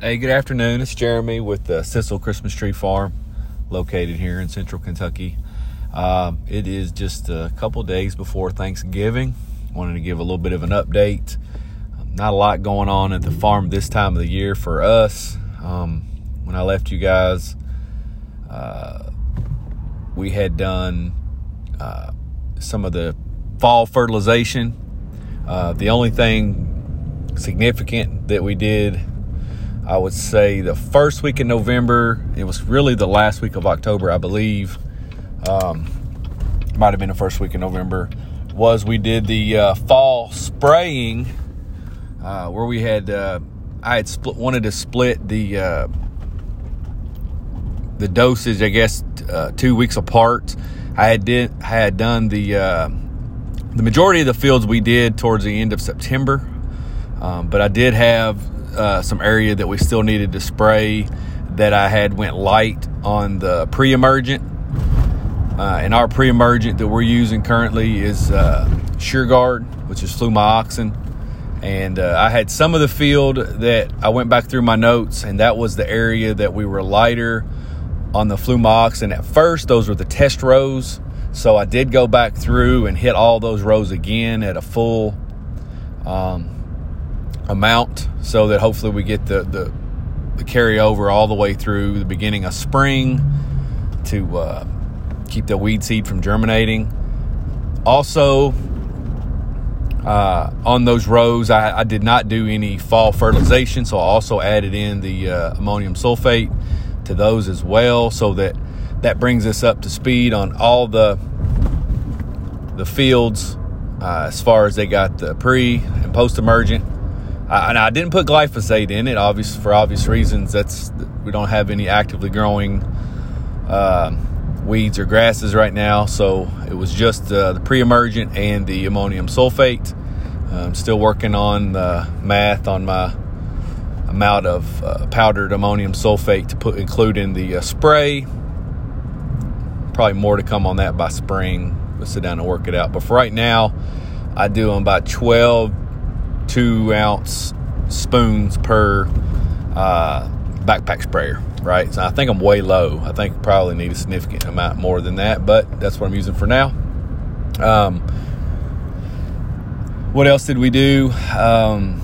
Hey, good afternoon. It's Jeremy with the Sissel Christmas Tree Farm, located here in central Kentucky. Um, it is just a couple days before Thanksgiving. Wanted to give a little bit of an update. Not a lot going on at the farm this time of the year for us. Um, when I left you guys, uh, we had done uh, some of the fall fertilization. Uh, the only thing significant that we did I would say the first week in November. It was really the last week of October, I believe. Um, might have been the first week in November. Was we did the uh, fall spraying uh, where we had uh, I had split, wanted to split the uh, the dosage, I guess, uh, two weeks apart. I had did had done the uh, the majority of the fields we did towards the end of September, um, but I did have uh, some area that we still needed to spray that I had went light on the pre-emergent. Uh, and our pre-emergent that we're using currently is uh, SureGuard, which is flumioxazin. And uh, I had some of the field that I went back through my notes, and that was the area that we were lighter on the flumioxazin. And at first, those were the test rows. So I did go back through and hit all those rows again at a full um, amount so that hopefully we get the, the, the carryover all the way through the beginning of spring to uh, keep the weed seed from germinating. Also, uh, on those rows, I, I, did not do any fall fertilization, so I also added in the uh, ammonium sulfate to those as well, so that that brings us up to speed on all the the fields uh, as far as they got the pre and post emergent I, and I didn't put glyphosate in it, obvious for obvious reasons. That's we don't have any actively growing uh, weeds or grasses right now, so it was just uh, the pre-emergent and the ammonium sulfate. I'm still working on the math on my amount of uh, powdered ammonium sulfate to put include in the uh, spray. Probably more to come on that by spring. We'll sit down and work it out. But for right now, I do about 12 two ounce spoons per uh, backpack sprayer, right? So I think I'm way low. I think probably need a significant amount more than that, but that's what I'm using for now. Um, what else did we do? Um,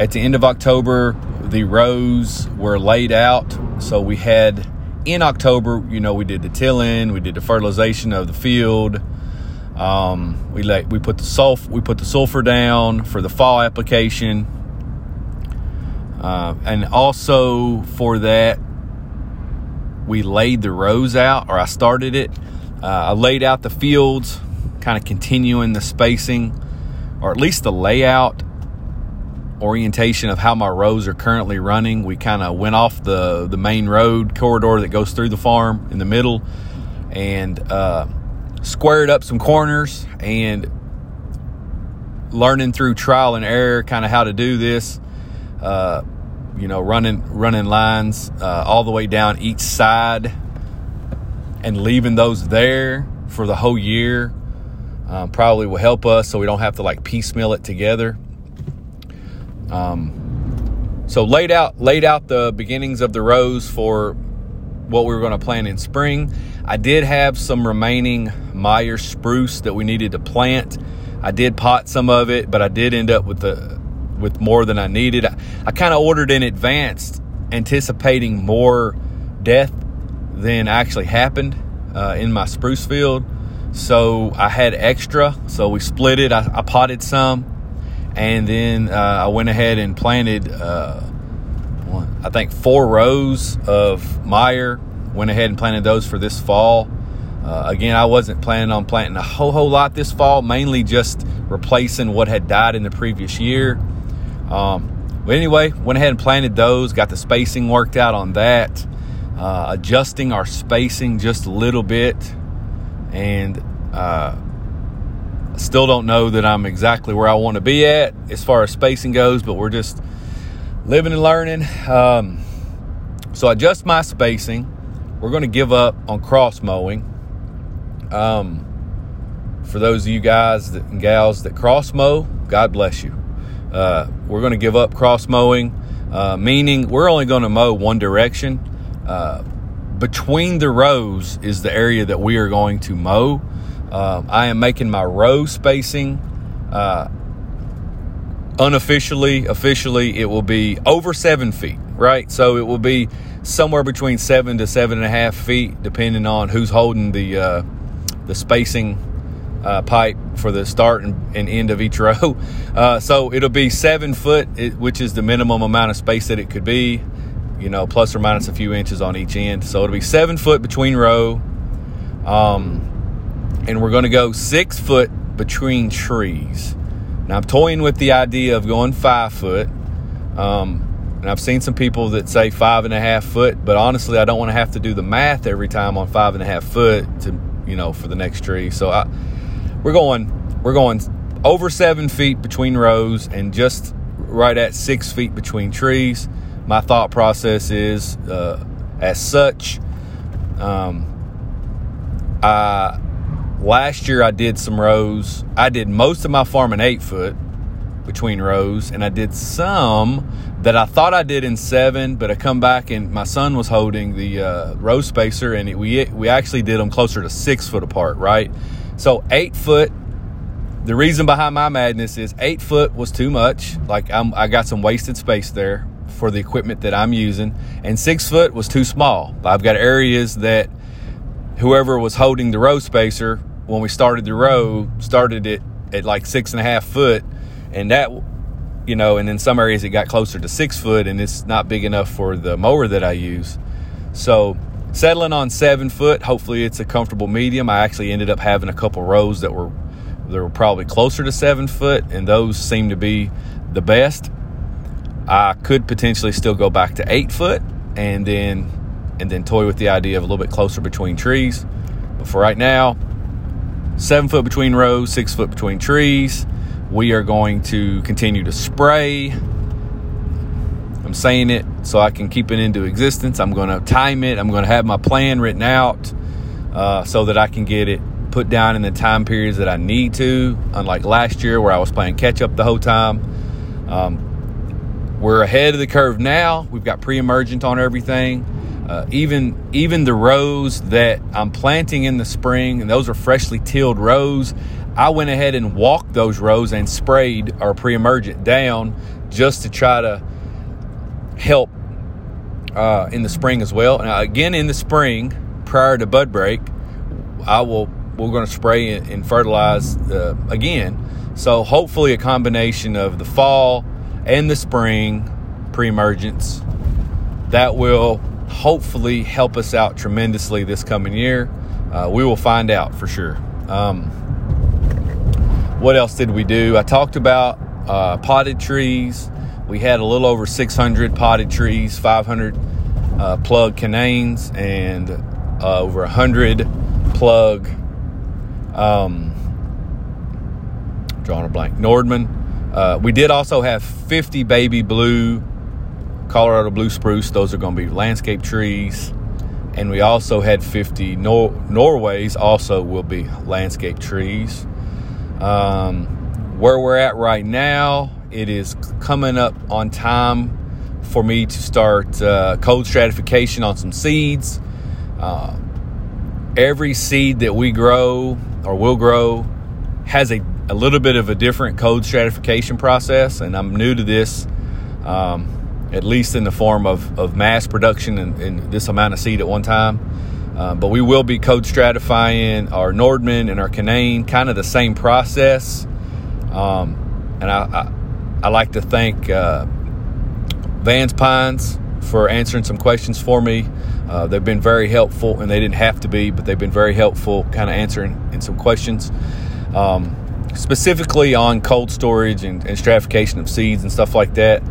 at the end of October, the rows were laid out. So we had in October, you know, we did the tilling, we did the fertilization of the field. Um, we let we put the sulf we put the sulfur down for the fall application, uh, and also for that we laid the rows out, or I started it. Uh, I laid out the fields, kind of continuing the spacing, or at least the layout orientation of how my rows are currently running. We kind of went off the the main road corridor that goes through the farm in the middle, and uh, squared up some corners and learning through trial and error kind of how to do this uh, you know running running lines uh, all the way down each side and leaving those there for the whole year um, probably will help us so we don't have to like piecemeal it together. Um, so laid out laid out the beginnings of the rows for what we were going to plant in spring I did have some remaining Meyer spruce that we needed to plant. I did pot some of it, but I did end up with the with more than I needed. I, I kind of ordered in advance, anticipating more death than actually happened uh, in my spruce field. So I had extra, so we split it. I, I potted some, and then uh, I went ahead and planted. Uh, I think four rows of Meyer went ahead and planted those for this fall. Uh, again, I wasn't planning on planting a whole whole lot this fall, mainly just replacing what had died in the previous year. Um, but anyway, went ahead and planted those. Got the spacing worked out on that. Uh, adjusting our spacing just a little bit, and uh, still don't know that I'm exactly where I want to be at as far as spacing goes. But we're just living and learning. Um, so adjust my spacing we're going to give up on cross mowing. Um, for those of you guys and gals that cross mow, God bless you. Uh, we're going to give up cross mowing. uh, meaning we're only going to mow one direction. Uh, between the rows is the area that we are going to mow. Um, I am making my row spacing uh, unofficially, officially, it will be over seven feet, right? So it will be somewhere between seven to seven and a half feet, depending on who's holding the uh, the spacing uh, pipe for the start and, and end of each row. Uh, so it'll be seven foot, which is the minimum amount of space that it could be, you know, plus or minus a few inches on each end. So it'll be seven foot between row. Um, and we're going to go six foot between trees. Now I'm toying with the idea of going five foot. Um, and I've seen some people that say five and a half foot, but honestly, I don't want to have to do the math every time on five and a half foot to, you know, for the next tree. So I, we're going, we're going over seven feet between rows and just right at six feet between trees. My thought process is, uh, as such, um, I last year I did some rows. I did most of my farming eight foot between rows, and I did some that I thought I did in seven, but I come back and my son was holding the uh, row spacer, and it, we we actually did them closer to six foot apart, right? So eight foot. The reason behind my madness is eight foot was too much. Like I'm, I got some wasted space there for the equipment that I'm using, and six foot was too small. I've got areas that whoever was holding the row spacer when we started the row started it at like six and a half foot and that you know and in some areas it got closer to six foot and it's not big enough for the mower that i use. So settling on seven foot hopefully it's a comfortable medium. I actually ended up having a couple rows that were that were probably closer to seven foot and those seem to be the best. I could potentially still go back to eight foot and then and then toy with the idea of a little bit closer between trees. But for right now seven foot between rows, six foot between trees. We are going to continue to spray. I'm saying it so I can keep it into existence. I'm going to time it. I'm going to have my plan written out uh, so that I can get it put down in the time periods that I need to. Unlike last year where I was playing catch up the whole time. Um, we're ahead of the curve now. We've got pre-emergent on everything. Uh, even even the rows that I'm planting in the spring, and those are freshly tilled rows, I went ahead and walked those rows and sprayed our pre-emergent down just to try to help uh, in the spring as well. Now, again, in the spring, prior to bud break, I will we're going to spray and fertilize uh, again. So hopefully, a combination of the fall and the spring pre-emergence that will hopefully help us out tremendously this coming year. Uh, we will find out for sure. Um, what else did we do? I talked about uh, potted trees. We had a little over 600 potted trees, 500 uh, plug Canaans, and uh, over 100 plug, um, drawing a blank, Nordmann. Uh, we did also have 50 baby blue Colorado blue spruce, those are going to be landscape trees. And we also had 50 Nor- Norways, also will be landscape trees. Um, where we're at right now, it is coming up on time for me to start uh, cold stratification on some seeds. Uh, every seed that we grow or will grow has a, a little bit of a different cold stratification process, and I'm new to this. Um, at least in the form of, of mass production and, in this amount of seed at one time. Uh, but we will be cold stratifying our Nordmann and our Canaan, kind of the same process. Um, and I, I, I, like to thank uh, Vans Pines for answering some questions for me. Uh, they've been very helpful, and they didn't have to be, but they've been very helpful, kind of answering in some questions, um, specifically on cold storage and, and stratification of seeds and stuff like that.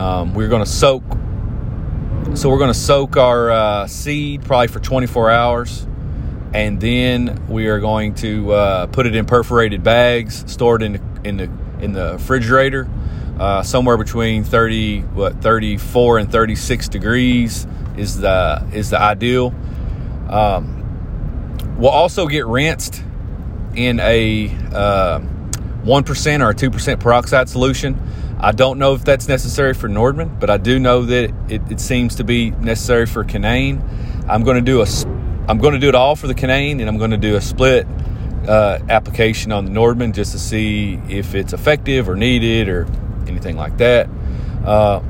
Um, we're going to soak. So we're going to soak our uh, seed probably for 24 hours, and then we are going to uh, put it in perforated bags, stored in the, in the in the refrigerator, uh, somewhere between 30 what 34 and 36 degrees is the is the ideal. Um, we'll also get rinsed in a uh, one or a two percent peroxide solution. I don't know if that's necessary for Nordmann, but I do know that it, it seems to be necessary for Canaan. I'm going to do a I'm going to do it all for the Canaan, and I'm going to do a split uh, application on the Nordmann just to see if it's effective or needed or anything like that. Uh,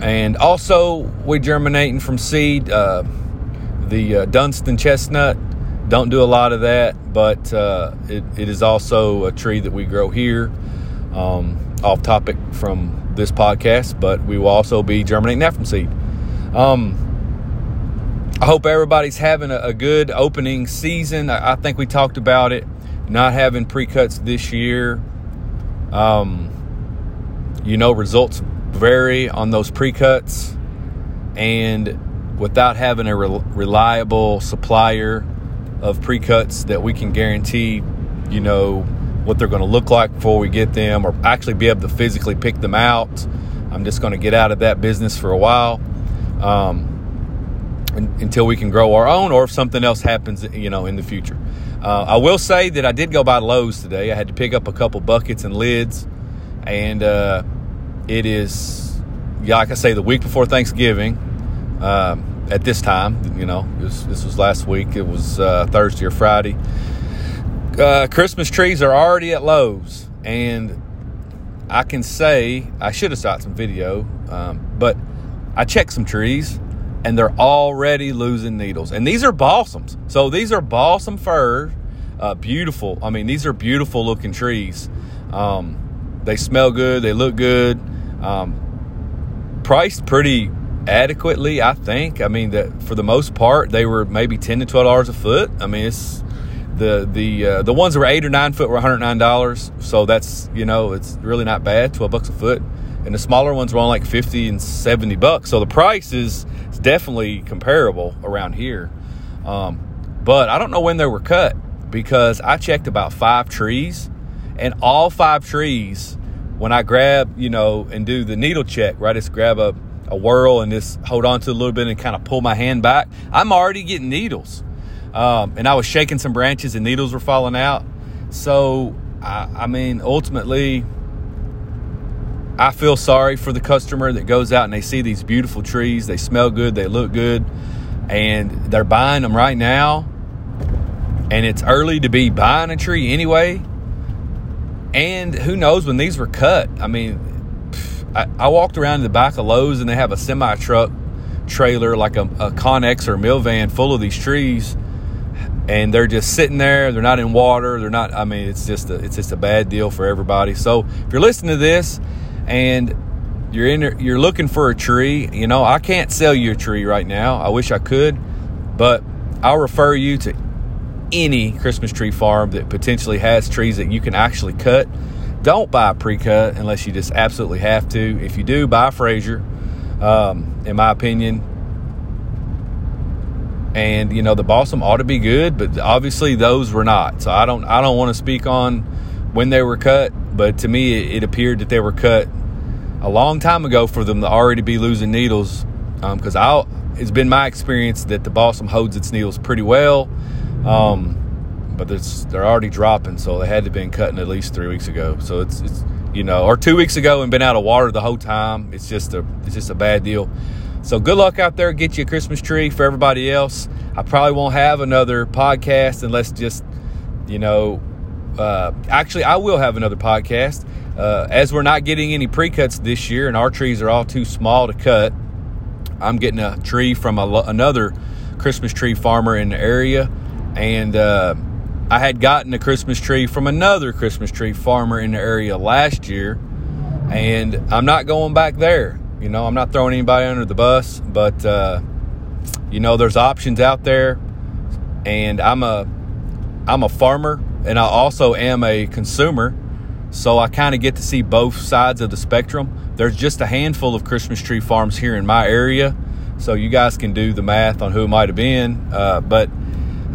and also, we're germinating from seed. Uh, the uh, Dunstan chestnut, don't do a lot of that, but uh, it, it is also a tree that we grow here. Um, off topic from this podcast, but we will also be germinating that from seed. Um, I hope everybody's having a, a good opening season. I, I, think we talked about it, not having pre-cuts this year. Um, you know, results vary on those pre-cuts, and without having a re- reliable supplier of pre-cuts that we can guarantee, you know, what they're going to look like before we get them, or actually be able to physically pick them out. I'm just going to get out of that business for a while. Um, until we can grow our own or if something else happens you know in the future uh, i will say that i did go by lowes today i had to pick up a couple buckets and lids and uh, it is like i say the week before thanksgiving uh, at this time you know was, this was last week it was uh, thursday or friday uh, christmas trees are already at lowes and i can say i should have shot some video um, but i checked some trees and they're already losing needles. And these are balsams. So these are balsam fir, uh, beautiful. I mean, these are beautiful looking trees. Um, they smell good, they look good. Um, priced pretty adequately, I think. I mean, that for the most part, they were maybe ten to twelve dollars a foot. I mean, it's the the uh, the ones that were eight or nine foot were one hundred nine dollars. So that's you know, it's really not bad, twelve bucks a foot. And the smaller ones were on like fifty and seventy bucks. So the price is definitely comparable around here. Um, but I don't know when they were cut because I checked about five trees, and all five trees, when I grab, you know, and do the needle check, right? Just grab a, a whirl and just hold on to a little bit and kind of pull my hand back. I'm already getting needles. Um, and I was shaking some branches and needles were falling out. So, I, I mean, ultimately, I feel sorry for the customer that goes out and they see these beautiful trees. They smell good, they look good, and they're buying them right now. And it's early to be buying a tree anyway. And who knows when these were cut? I mean, I, I walked around in the back of Lowe's and they have a semi truck trailer, like a, a Conex or mill van full of these trees. And they're just sitting there. They're not in water. They're not. I mean, it's just a, it's just a bad deal for everybody. So if you're listening to this and you're in you're looking for a tree, you know, I can't sell you a tree right now. I wish I could, but I'll refer you to any Christmas tree farm that potentially has trees that you can actually cut. Don't buy pre-cut unless you just absolutely have to. If you do, buy a Fraser. Um, in my opinion, and you know the balsam ought to be good, but obviously those were not. So I don't I don't want to speak on when they were cut but to me, it, it, appeared that they were cut a long time ago for them to already be losing needles. Because um, it's been my experience that the balsam holds its needles pretty well, um, but they're already dropping, so they had to have been cutting at least three weeks ago. So it's, it's you know, or two weeks ago and been out of water the whole time. It's just a it's just a bad deal. So good luck out there. Get you a Christmas tree for everybody else. I probably won't have another podcast unless just you know uh, actually, I will have another podcast. Uh, as we're not getting any pre cuts this year and our trees are all too small to cut, I'm getting a tree from a, another Christmas tree farmer in the area. And uh, I had gotten a Christmas tree from another Christmas tree farmer in the area last year. And I'm not going back there. You know, I'm not throwing anybody under the bus, but, uh, you know, there's options out there. And I'm a, I'm a farmer and I also am a consumer, so I kind of get to see both sides of the spectrum. There's just a handful of Christmas tree farms here in my area, so you guys can do the math on who it might have been. Uh, but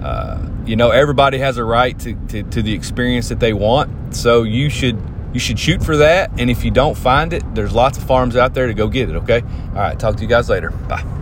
uh, you know, everybody has a right to, to, to the experience that they want, so you should you should shoot for that. And if you don't find it, there's lots of farms out there to go get it. Okay. All right. Talk to you guys later. Bye.